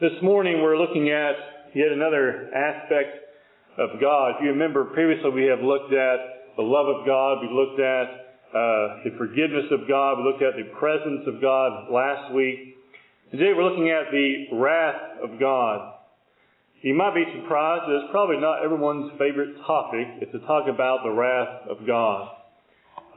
This morning we're looking at yet another aspect of God. If you remember, previously we have looked at the love of God, we looked at uh, the forgiveness of God, we looked at the presence of God last week. Today we're looking at the wrath of God. You might be surprised that it's probably not everyone's favorite topic is to talk about the wrath of God.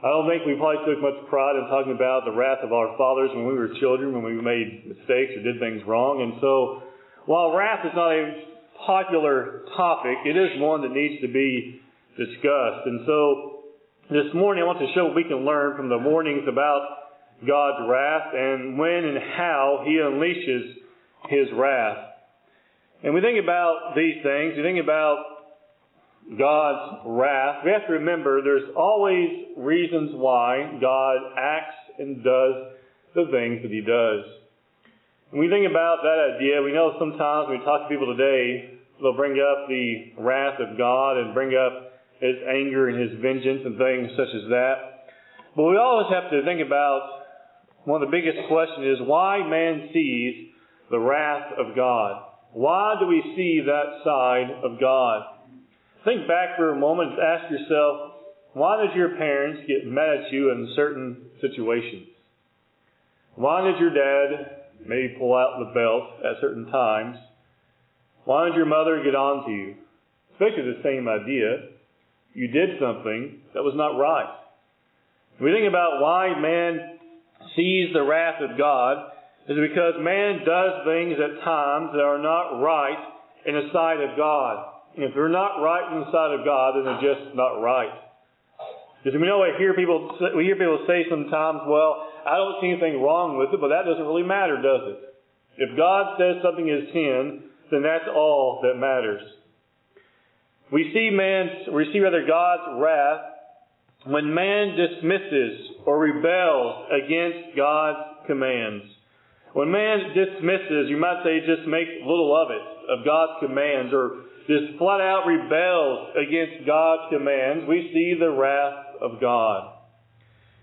I don't think we probably took much pride in talking about the wrath of our fathers when we were children, when we made mistakes or did things wrong. And so, while wrath is not a popular topic, it is one that needs to be discussed. And so, this morning I want to show what we can learn from the warnings about God's wrath and when and how He unleashes His wrath. And we think about these things, we think about God's wrath, we have to remember there's always reasons why God acts and does the things that He does. When we think about that idea, we know sometimes when we talk to people today, they'll bring up the wrath of God and bring up His anger and His vengeance and things such as that. But we always have to think about one of the biggest questions is why man sees the wrath of God. Why do we see that side of God? Think back for a moment and ask yourself, why did your parents get mad at you in certain situations? Why did your dad maybe pull out the belt at certain times? Why did your mother get on to you? Especially the same idea. You did something that was not right. we think about why man sees the wrath of God, is because man does things at times that are not right in the sight of God. If they're not right in the sight of God, then they're just not right. Because we know we hear people we hear people say sometimes, "Well, I don't see anything wrong with it," but that doesn't really matter, does it? If God says something is sin, then that's all that matters. We see man, we see rather God's wrath when man dismisses or rebels against God's commands. When man dismisses, you might say just makes little of it, of God's commands, or just flat out rebels against God's commands, we see the wrath of God.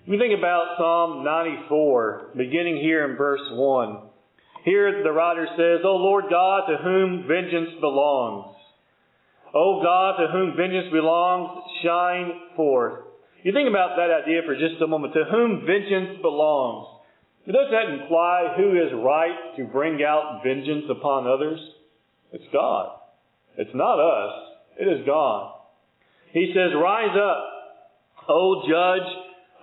When you think about Psalm 94, beginning here in verse 1, here the writer says, O Lord God, to whom vengeance belongs. O God, to whom vengeance belongs, shine forth. You think about that idea for just a moment. To whom vengeance belongs. Does that imply who is right to bring out vengeance upon others? It's God. It's not us, it is God. He says, Rise up, O judge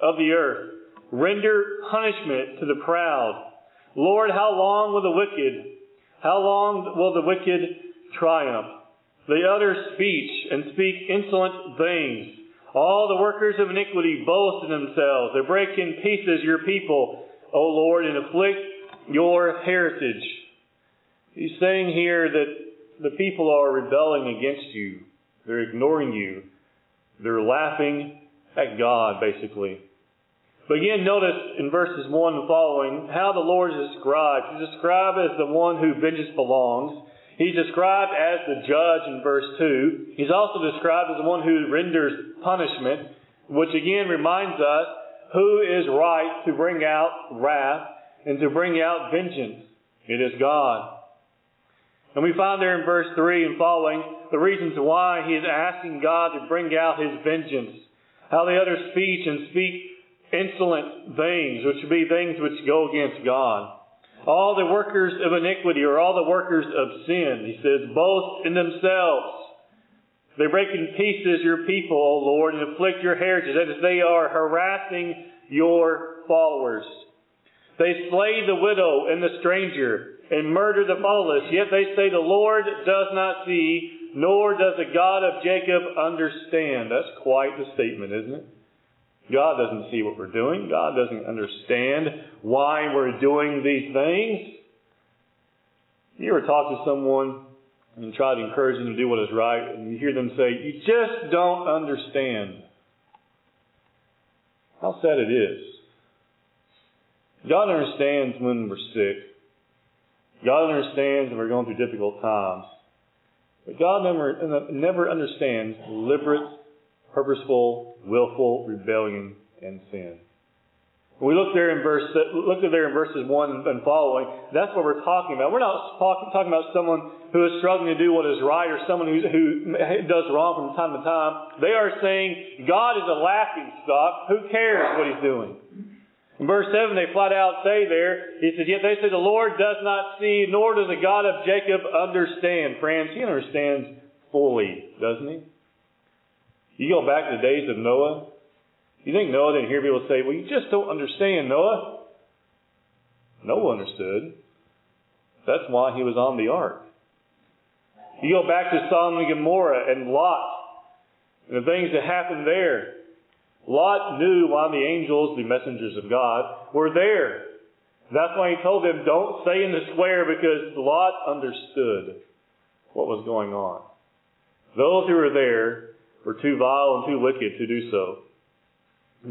of the earth. Render punishment to the proud. Lord, how long will the wicked, how long will the wicked triumph? They utter speech and speak insolent things. All the workers of iniquity boast in themselves. They break in pieces your people, O Lord, and afflict your heritage. He's saying here that the people are rebelling against you. They're ignoring you. They're laughing at God, basically. But again, notice in verses 1 and following how the Lord is described. He's described as the one who vengeance belongs. He's described as the judge in verse 2. He's also described as the one who renders punishment, which again reminds us who is right to bring out wrath and to bring out vengeance. It is God. And we find there in verse 3 and following the reasons why he is asking God to bring out his vengeance. How the others speech and speak insolent things, which would be things which go against God. All the workers of iniquity or all the workers of sin, he says, boast in themselves. They break in pieces your people, O Lord, and afflict your heritage. That is, they are harassing your followers. They slay the widow and the stranger and murder the fatherless. Yet they say the Lord does not see, nor does the God of Jacob understand. That's quite the statement, isn't it? God doesn't see what we're doing. God doesn't understand why we're doing these things. You ever talk to someone and try to encourage them to do what is right, and you hear them say, You just don't understand. How sad it is. God understands when we're sick. God understands when we're going through difficult times. But God never, never understands deliberate, purposeful, willful rebellion and sin. We look there in verse, look there in verses one and following. That's what we're talking about. We're not talking about someone who is struggling to do what is right or someone who, who does wrong from time to time. They are saying God is a laughing stock. Who cares what he's doing? In verse 7, they flat out say there, he says, Yet they say the Lord does not see, nor does the God of Jacob understand. Friends, he understands fully, doesn't he? You go back to the days of Noah, you think Noah didn't hear people say, well, you just don't understand, Noah? Noah understood. That's why he was on the ark. You go back to Sodom and Gomorrah and Lot and the things that happened there. Lot knew why the angels, the messengers of God, were there. That's why he told them, don't stay in the square because Lot understood what was going on. Those who were there were too vile and too wicked to do so.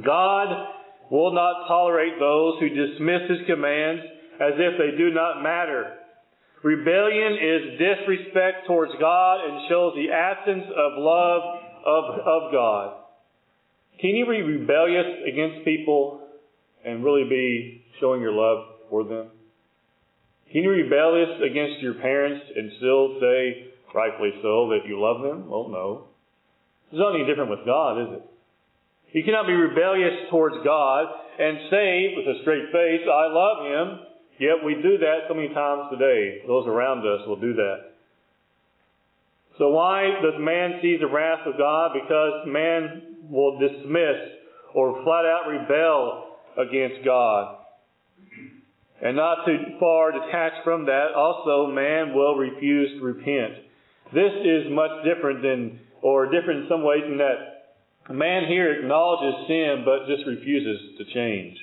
God will not tolerate those who dismiss his commands as if they do not matter. Rebellion is disrespect towards God and shows the absence of love of, of God. Can you be rebellious against people and really be showing your love for them? Can you be rebellious against your parents and still say, rightfully so, that you love them? Well, no. It's not any different with God, is it? You cannot be rebellious towards God and say with a straight face, I love Him. Yet we do that so many times today. Those around us will do that. So why does man see the wrath of God? Because man will dismiss or flat out rebel against God. And not too far detached from that, also man will refuse to repent. This is much different than, or different in some ways in that man here acknowledges sin but just refuses to change.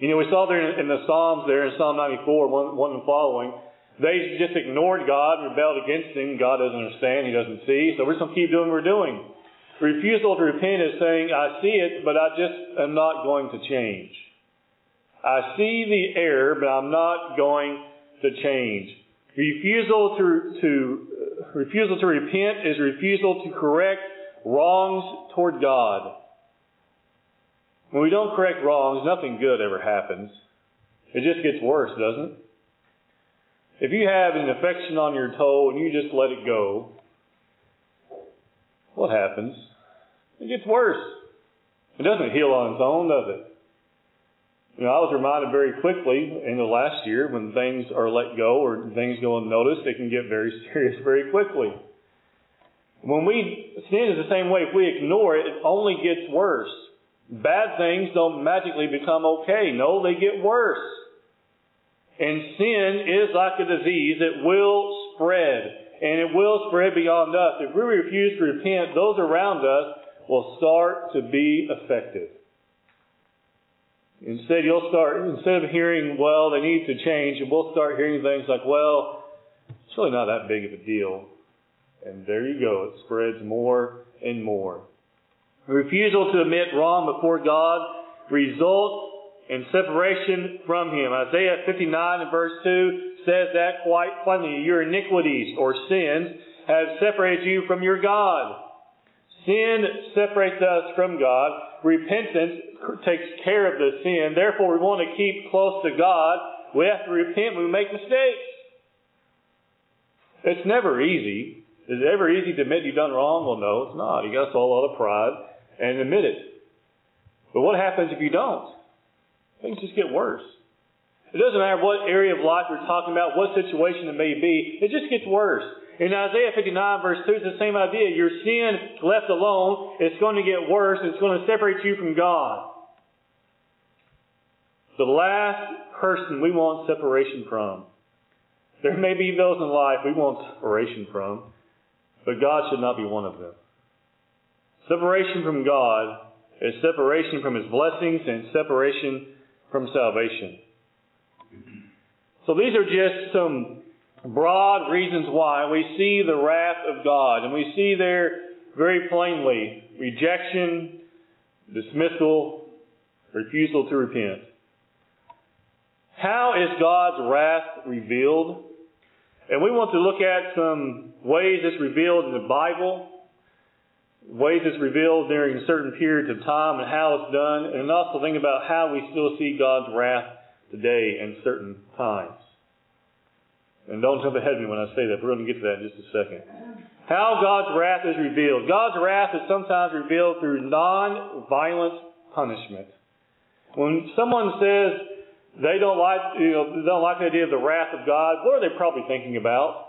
You know, we saw there in the Psalms there in Psalm 94, one, one and following, they just ignored God, rebelled against Him. God doesn't understand, He doesn't see, so we're just going to keep doing what we're doing. Refusal to repent is saying, I see it, but I just am not going to change. I see the error, but I'm not going to change. Refusal to, to refusal to repent is refusal to correct wrongs toward God. When we don't correct wrongs, nothing good ever happens. It just gets worse, doesn't it? If you have an infection on your toe and you just let it go, what happens? It gets worse. It doesn't heal on its own, does it? You know, I was reminded very quickly in the last year when things are let go or things go unnoticed, it can get very serious very quickly. When we sin is the same way. If we ignore it, it only gets worse. Bad things don't magically become okay. No, they get worse. And sin is like a disease. It will spread. And it will spread beyond us. If we refuse to repent, those around us will start to be affected. Instead, you'll start, instead of hearing, well, they need to change, we'll start hearing things like, well, it's really not that big of a deal. And there you go. It spreads more and more. Refusal to admit wrong before God results in separation from Him. Isaiah 59 and verse 2 says that quite plainly. Your iniquities or sins have separated you from your God. Sin separates us from God. Repentance takes care of the sin. Therefore, we want to keep close to God. We have to repent when we make mistakes. It's never easy. Is it ever easy to admit you've done wrong? Well, no, it's not. You got to swallow all the pride and admit it. But what happens if you don't? Things just get worse. It doesn't matter what area of life we're talking about, what situation it may be, it just gets worse. In Isaiah 59 verse 2, it's the same idea. Your sin left alone, it's going to get worse. It's going to separate you from God. The last person we want separation from. There may be those in life we want separation from. But God should not be one of them. Separation from God is separation from His blessings and separation from salvation. So these are just some broad reasons why we see the wrath of God. And we see there very plainly rejection, dismissal, refusal to repent. How is God's wrath revealed? And we want to look at some ways it's revealed in the Bible. ways it's revealed during certain periods of time and how it's done, and also think about how we still see God's wrath today in certain times. And don't jump ahead of me when I say that. We're going to get to that in just a second. How God's wrath is revealed. God's wrath is sometimes revealed through non-violent punishment. When someone says they don't like, you know, they don't like the idea of the wrath of God, what are they probably thinking about?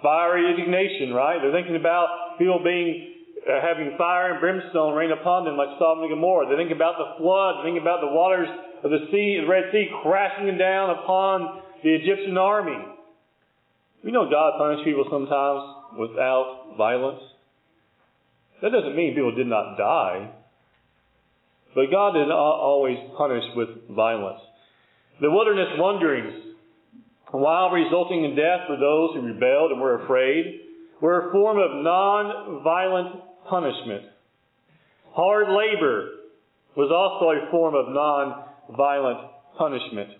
Fiery indignation, right? They're thinking about people being uh, having fire and brimstone rain upon them like Sodom and Gomorrah. They think about the flood. They think about the waters of the sea, the Red Sea, crashing down upon the Egyptian army. We know God punished people sometimes without violence. That doesn't mean people did not die. But God did not always punish with violence. The wilderness wanderings, while resulting in death for those who rebelled and were afraid, were a form of non-violent punishment. Hard labor was also a form of non-violent punishment.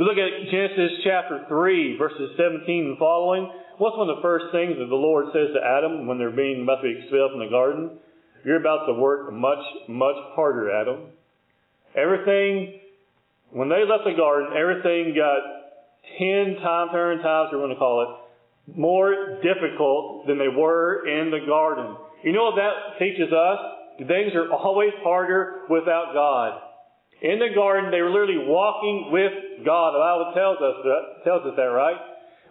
You look at Genesis chapter 3, verses 17 and following, what's one of the first things that the Lord says to Adam when they're being about to be expelled from the garden? You're about to work much, much harder, Adam. Everything, when they left the garden, everything got ten times, ten times, we're going to call it, more difficult than they were in the garden. You know what that teaches us? Things are always harder without God. In the garden, they were literally walking with God. The Bible tells us that, tells us that, right?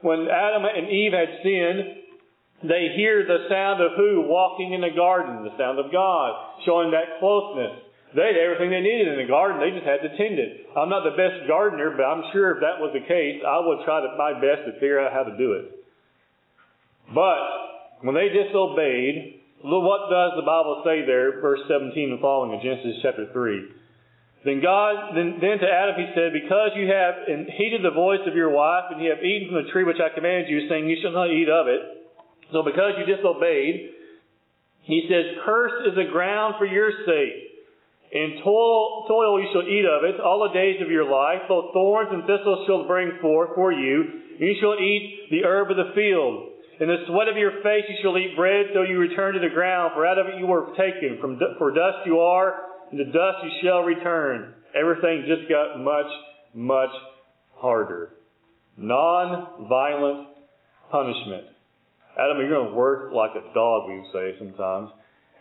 When Adam and Eve had sinned, they hear the sound of who walking in the garden? The sound of God, showing that closeness. They had everything they needed in the garden. They just had to tend it. I'm not the best gardener, but I'm sure if that was the case, I would try my best to figure out how to do it. But when they disobeyed, what does the Bible say there, verse 17 and following in Genesis chapter 3? Then God, then, then to Adam he said, Because you have heeded the voice of your wife, and you have eaten from the tree which I commanded you, saying, You shall not eat of it. So because you disobeyed, he says, Cursed is the ground for your sake. In toil, toil you shall eat of it all the days of your life. Both thorns and thistles shall bring forth for you. And you shall eat the herb of the field. In the sweat of your face you shall eat bread till you return to the ground, for out of it you were taken. From for dust you are, and to dust you shall return. Everything just got much, much harder. Non-violent punishment. Adam, you're going to work like a dog, we say sometimes.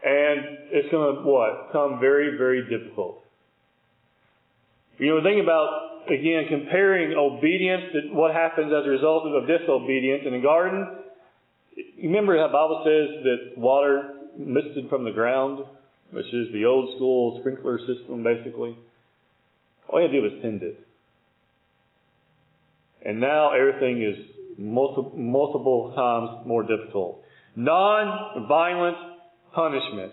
And it's going to, what? Come very, very difficult. You know, think about, again, comparing obedience to what happens as a result of disobedience in the garden. Remember how the Bible says that water misted from the ground, which is the old school sprinkler system, basically? All you had to do was tend it. And now everything is multiple, multiple times more difficult. Non-violent punishment.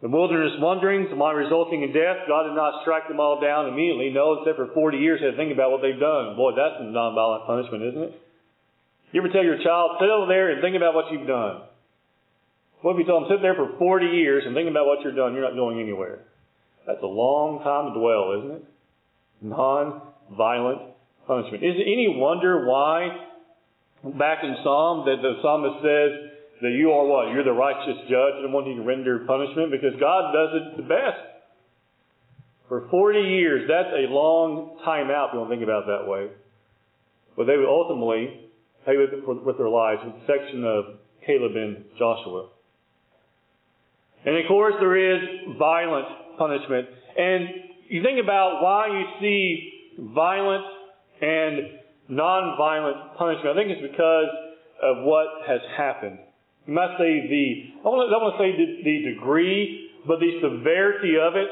The wilderness wanderings might resulting in death. God did not strike them all down immediately. No, except for 40 years had to think about what they've done. Boy, that's non-violent punishment, isn't it? You ever tell your child, sit over there and think about what you've done? What if you tell them, sit there for 40 years and think about what you're done? You're not going anywhere. That's a long time to dwell, isn't it? Non-violent punishment. Is it any wonder why back in Psalm that the psalmist says that you are what? You're the righteous judge and the one who can render punishment because God does it the best. For 40 years, that's a long time out if you don't think about it that way. But they would ultimately pay with, with their lives with the section of Caleb and Joshua. And of course, there is violent punishment. And you think about why you see violent and nonviolent punishment. I think it's because of what has happened. You might say the, I don't want to say the, the degree, but the severity of it,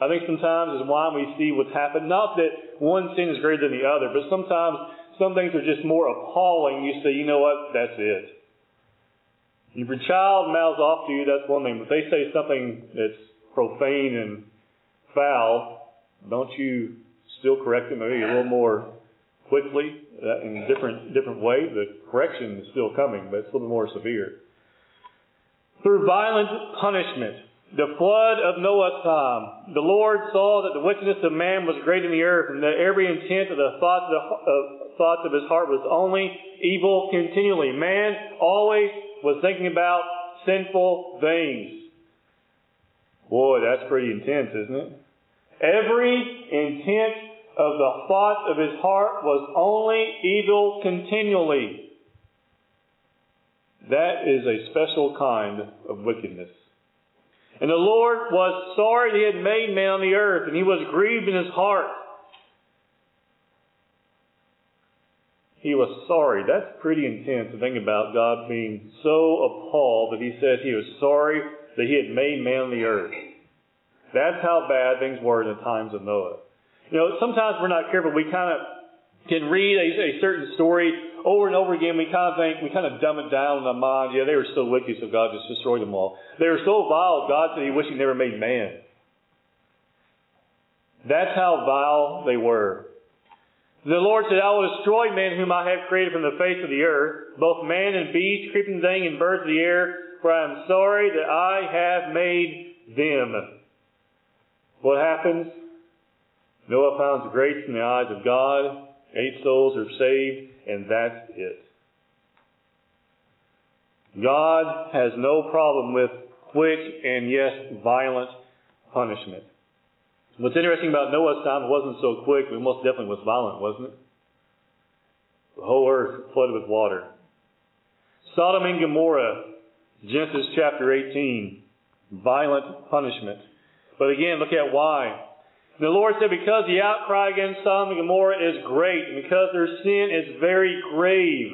I think sometimes is why we see what's happened. Not that one sin is greater than the other, but sometimes some things are just more appalling. You say, you know what, that's it. If your child mouths off to you, that's one thing. But if they say something that's profane and foul, don't you still correct them maybe a little more quickly uh, in a different different way. The correction is still coming, but it's a little more severe. Through violent punishment, the flood of Noah's time, the Lord saw that the wickedness of man was great in the earth, and that every intent of the thoughts of, the, of, thoughts of his heart was only evil continually. Man always was thinking about sinful things. Boy, that's pretty intense, isn't it? Every intent of the thoughts of his heart was only evil continually. That is a special kind of wickedness. And the Lord was sorry that he had made man on the earth, and he was grieved in his heart. He was sorry. That's pretty intense to think about God being so appalled that he said he was sorry that he had made man the earth. That's how bad things were in the times of Noah. You know, sometimes we're not careful. We kind of can read a, a certain story over and over again. We kind of think, we kind of dumb it down in our mind. Yeah, they were so wicked, so God just destroyed them all. They were so vile, God said he wished he never made man. That's how vile they were. The Lord said, I will destroy men whom I have created from the face of the earth, both man and beast, creeping thing, and birds of the air, for I am sorry that I have made them. What happens? Noah finds grace in the eyes of God. Eight souls are saved, and that's it. God has no problem with quick and yes, violent punishment. What's interesting about Noah's time, it wasn't so quick, but most definitely was violent, wasn't it? The whole earth flooded with water. Sodom and Gomorrah, Genesis chapter 18, violent punishment. But again, look at why. The Lord said, Because the outcry against Sodom and Gomorrah is great, and because their sin is very grave,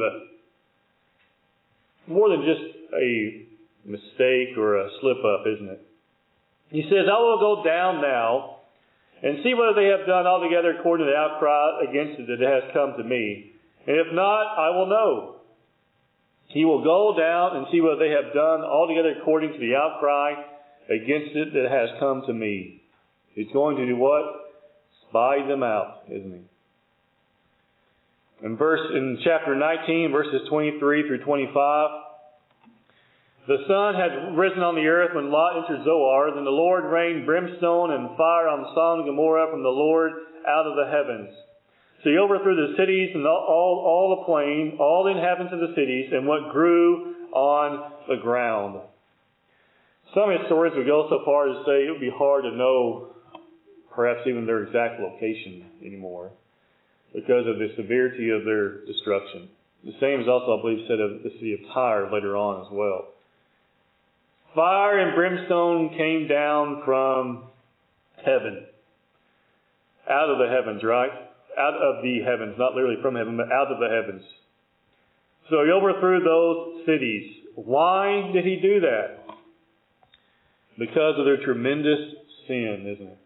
more than just a mistake or a slip up, isn't it? He says, I will go down now and see whether they have done altogether according to the outcry against it that has come to me. And if not, I will know. He will go down and see whether they have done altogether according to the outcry against it that has come to me. He's going to do what? Spy them out, isn't he? In verse in chapter 19, verses 23 through 25, the sun had risen on the earth when Lot entered Zoar. Then the Lord rained brimstone and fire on Sodom and Gomorrah from the Lord out of the heavens. So he overthrew the cities and all, all, the plain, all the inhabitants of the cities, and what grew on the ground. Some historians would go so far as to say it would be hard to know perhaps even their exact location anymore because of the severity of their destruction. The same is also, I believe, said of the city of Tyre later on as well. Fire and brimstone came down from heaven. Out of the heavens, right? Out of the heavens, not literally from heaven, but out of the heavens. So he overthrew those cities. Why did he do that? Because of their tremendous sin, isn't it?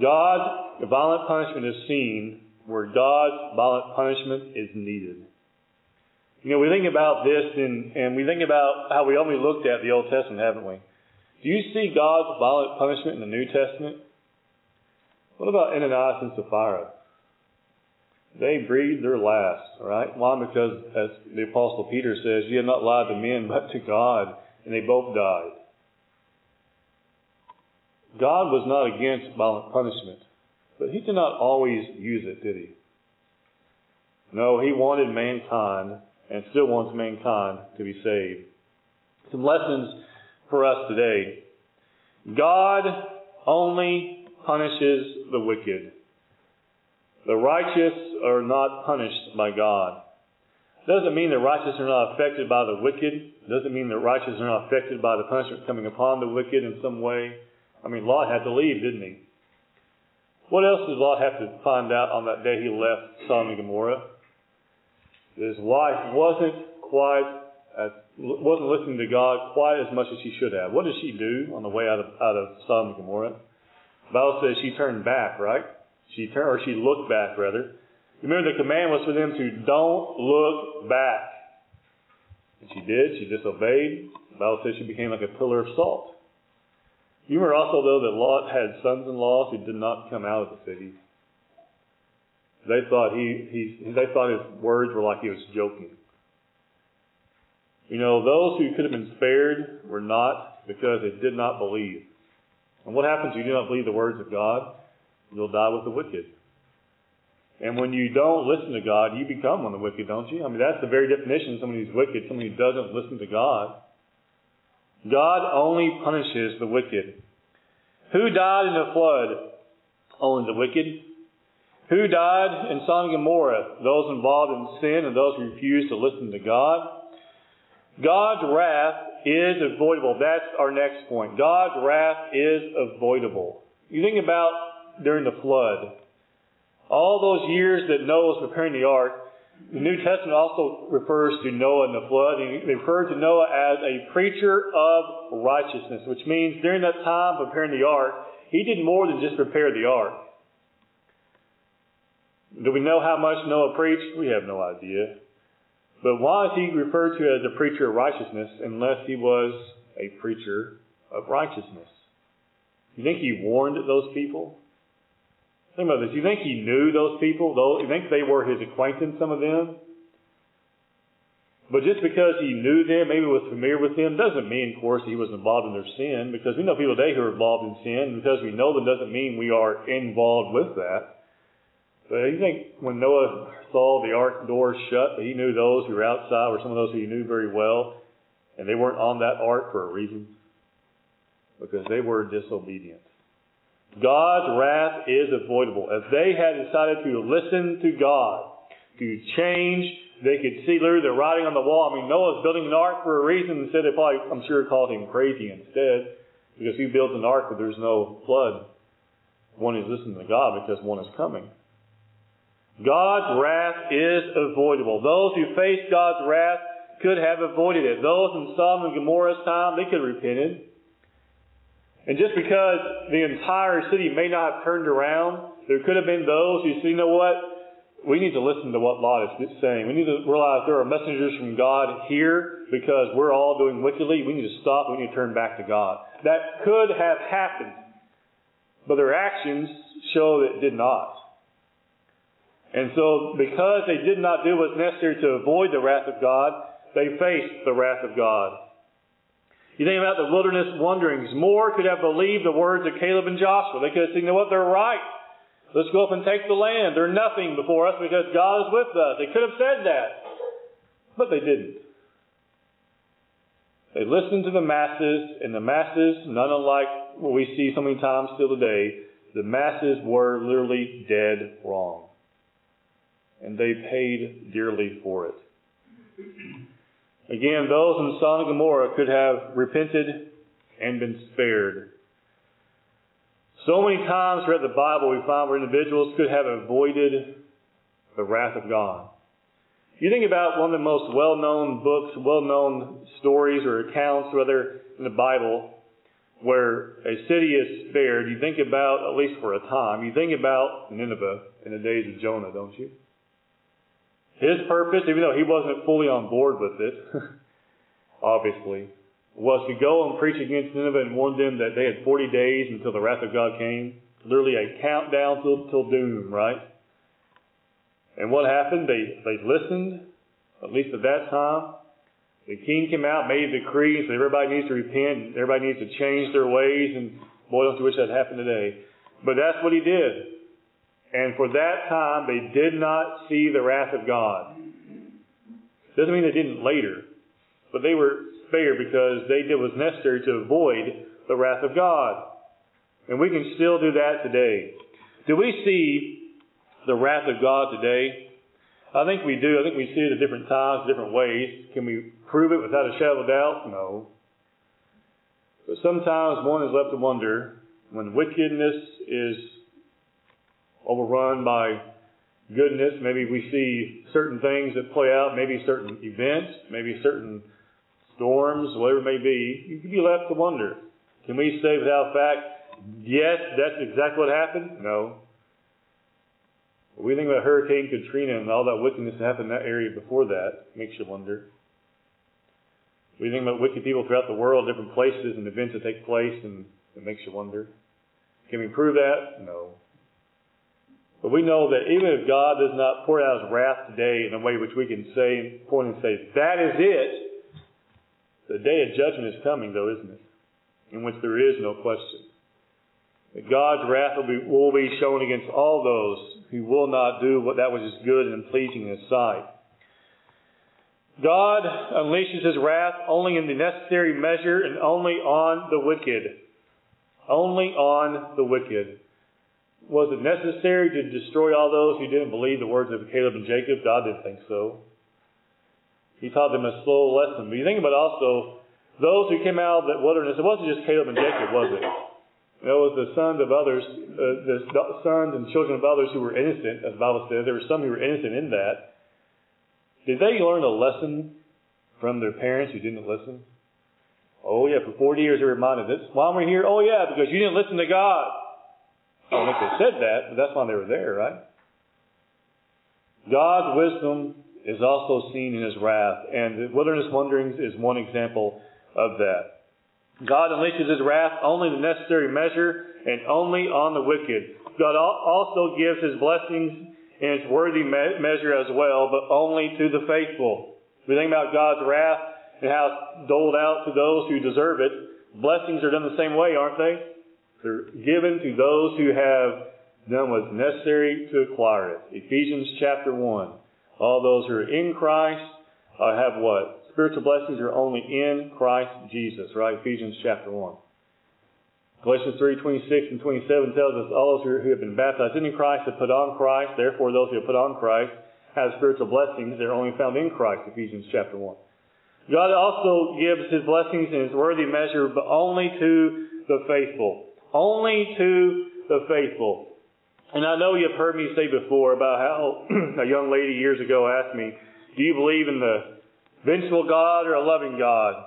God's violent punishment is seen where God's violent punishment is needed. You know, we think about this and, and we think about how we only looked at the Old Testament, haven't we? Do you see God's violent punishment in the New Testament? What about Ananias and Sapphira? They breathed their last, right? Why? Because, as the Apostle Peter says, you have not lied to men, but to God, and they both died. God was not against violent punishment, but he did not always use it, did he? No, he wanted mankind and still wants mankind to be saved. Some lessons for us today. God only punishes the wicked. The righteous are not punished by God. Doesn't mean the righteous are not affected by the wicked. Doesn't mean the righteous are not affected by the punishment coming upon the wicked in some way. I mean, Lot had to leave, didn't he? What else did Lot have to find out on that day he left Sodom and Gomorrah? His wife wasn't quite as, wasn't listening to God quite as much as she should have. What did she do on the way out of out of Sodom and Gomorrah? The Bible says she turned back, right? She turned or she looked back rather. Remember the command was for them to don't look back. And she did, she disobeyed. The Bible says she became like a pillar of salt. You remember also, though, that Lot had sons in law who did not come out of the city. They thought he, he they thought his words were like he was joking. You know, those who could have been spared were not because they did not believe. And what happens if you do not believe the words of God? You'll die with the wicked. And when you don't listen to God, you become one of the wicked, don't you? I mean, that's the very definition of someone who's wicked, someone who doesn't listen to God. God only punishes the wicked. Who died in the flood? Only the wicked. Who died in Sodom and Gomorrah? Those involved in sin and those who refused to listen to God. God's wrath is avoidable. That's our next point. God's wrath is avoidable. You think about during the flood, all those years that Noah was preparing the ark, the New Testament also refers to Noah and the flood. He refers to Noah as a preacher of righteousness, which means during that time preparing the ark, he did more than just prepare the ark. Do we know how much Noah preached? We have no idea. But why is he referred to as a preacher of righteousness unless he was a preacher of righteousness? You think he warned those people? Think about this. You think he knew those people? You think they were his acquaintance, some of them? But just because he knew them, maybe was familiar with them, doesn't mean, of course, he was involved in their sin. Because we know people today who are involved in sin. Because we know them doesn't mean we are involved with that. But you think when Noah saw the ark door shut, he knew those who were outside were some of those who he knew very well, and they weren't on that ark for a reason? Because they were disobedient. God's wrath is avoidable. If they had decided to listen to God, to change, they could see literally the writing on the wall. I mean, Noah's building an ark for a reason. Instead, they probably, I'm sure, called him crazy instead, because he builds an ark but there's no flood. One is listening to God because one is coming. God's wrath is avoidable. Those who faced God's wrath could have avoided it. Those in Sodom and Gomorrah's time, they could have repented. And just because the entire city may not have turned around, there could have been those who said, you know what? We need to listen to what Lot is saying. We need to realize there are messengers from God here because we're all doing wickedly. We need to stop. We need to turn back to God. That could have happened. But their actions show that it did not. And so, because they did not do what's necessary to avoid the wrath of God, they faced the wrath of God. You think about the wilderness wanderings. More could have believed the words of Caleb and Joshua. They could have said, you know what, they're right. Let's go up and take the land. They're nothing before us because God is with us. They could have said that. But they didn't. They listened to the masses, and the masses, none unlike what we see so many times still today, the masses were literally dead wrong. And they paid dearly for it. Again, those in Sodom and Gomorrah could have repented and been spared. So many times throughout the Bible we find where individuals could have avoided the wrath of God. You think about one of the most well-known books, well-known stories or accounts, whether in the Bible, where a city is spared. You think about, at least for a time, you think about Nineveh in the days of Jonah, don't you? His purpose, even though he wasn't fully on board with it, obviously, was to go and preach against Nineveh and warn them that they had 40 days until the wrath of God came. Literally a countdown till, till doom, right? And what happened? They, they listened, at least at that time. The king came out, made a decree, said everybody needs to repent, everybody needs to change their ways, and boy, don't you wish that happened today. But that's what he did. And for that time, they did not see the wrath of God. Doesn't mean they didn't later, but they were spared because they did what was necessary to avoid the wrath of God. And we can still do that today. Do we see the wrath of God today? I think we do. I think we see it at different times, different ways. Can we prove it without a shadow of doubt? No. But sometimes one is left to wonder when wickedness is overrun by goodness. Maybe we see certain things that play out, maybe certain events, maybe certain storms, whatever it may be. You can be left to wonder. Can we say without fact, yes, that's exactly what happened? No. We think about Hurricane Katrina and all that wickedness that happened in that area before that. Makes you wonder. We think about wicked people throughout the world, different places and events that take place, and it makes you wonder. Can we prove that? No. But we know that even if God does not pour out his wrath today in a way which we can say, point and say, that is it, the day of judgment is coming, though, isn't it? In which there is no question. That God's wrath will be, will be shown against all those who will not do what that which is good and pleasing in His sight. God unleashes his wrath only in the necessary measure and only on the wicked. Only on the wicked. Was it necessary to destroy all those who didn't believe the words of Caleb and Jacob? God didn't think so. He taught them a slow lesson. But you think about also those who came out of the wilderness, it wasn't just Caleb and Jacob, was it? It was the sons of others, uh, the sons and children of others who were innocent, as the Bible says. There were some who were innocent in that. Did they learn a lesson from their parents who didn't listen? Oh, yeah, for 40 years they reminded us. Why are we here? Oh, yeah, because you didn't listen to God. I don't think they said that, but that's why they were there, right? God's wisdom is also seen in his wrath, and the wilderness wanderings is one example of that. God unleashes his wrath only the necessary measure and only on the wicked. God also gives his blessings in its worthy me- measure as well, but only to the faithful. We think about God's wrath and how it's doled out to those who deserve it. Blessings are done the same way, aren't they? They're given to those who have done what's necessary to acquire it. Ephesians chapter 1. All those who are in Christ uh, have what? Spiritual blessings are only in Christ Jesus, right? Ephesians chapter 1. Galatians 3, 26 and 27 tells us all those who have been baptized in Christ have put on Christ. Therefore, those who have put on Christ have spiritual blessings. They're only found in Christ, Ephesians chapter 1. God also gives his blessings in his worthy measure, but only to the faithful. Only to the faithful. And I know you've heard me say before about how a young lady years ago asked me, Do you believe in the vengeful God or a loving God?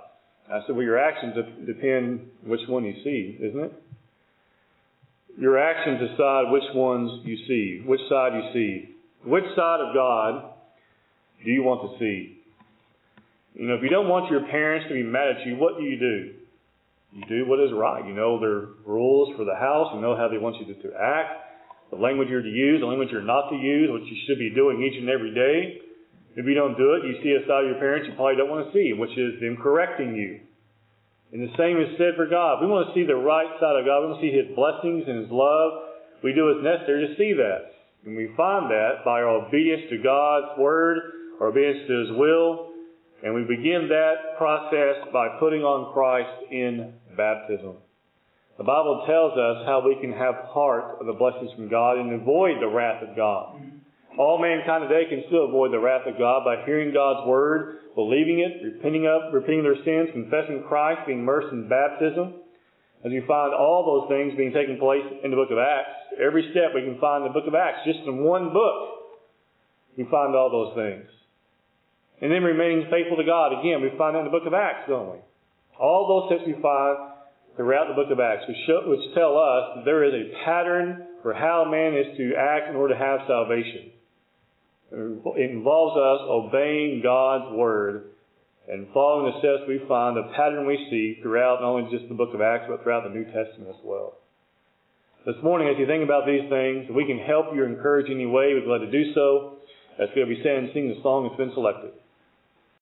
I said, well, your actions depend which one you see, isn't it? Your actions decide which ones you see, which side you see. Which side of God do you want to see? You know, if you don't want your parents to be mad at you, what do you do? You do what is right. You know their rules for the house. You know how they want you to, to act, the language you're to use, the language you're not to use, what you should be doing each and every day. If you don't do it, you see a side of your parents you probably don't want to see, which is them correcting you. And the same is said for God. We want to see the right side of God. We want to see His blessings and His love. We do what's necessary to see that. And we find that by our obedience to God's Word, our obedience to His will. And we begin that process by putting on Christ in baptism. The Bible tells us how we can have part of the blessings from God and avoid the wrath of God. All mankind today can still avoid the wrath of God by hearing God's word, believing it, repenting of, repenting their sins, confessing Christ, being immersed in baptism. As you find all those things being taking place in the book of Acts, every step we can find in the book of Acts, just in one book, we find all those things. And then remaining faithful to God, again, we find that in the book of Acts, don't we? All those steps we find throughout the book of Acts, which, show, which tell us there is a pattern for how man is to act in order to have salvation. It involves us obeying God's word and following the steps we find, the pattern we see throughout not only just the book of Acts, but throughout the New Testament as well. This morning, as you think about these things, we can help you or encourage in any way, we'd be glad to do so. As we'll be saying, sing the song that's been selected.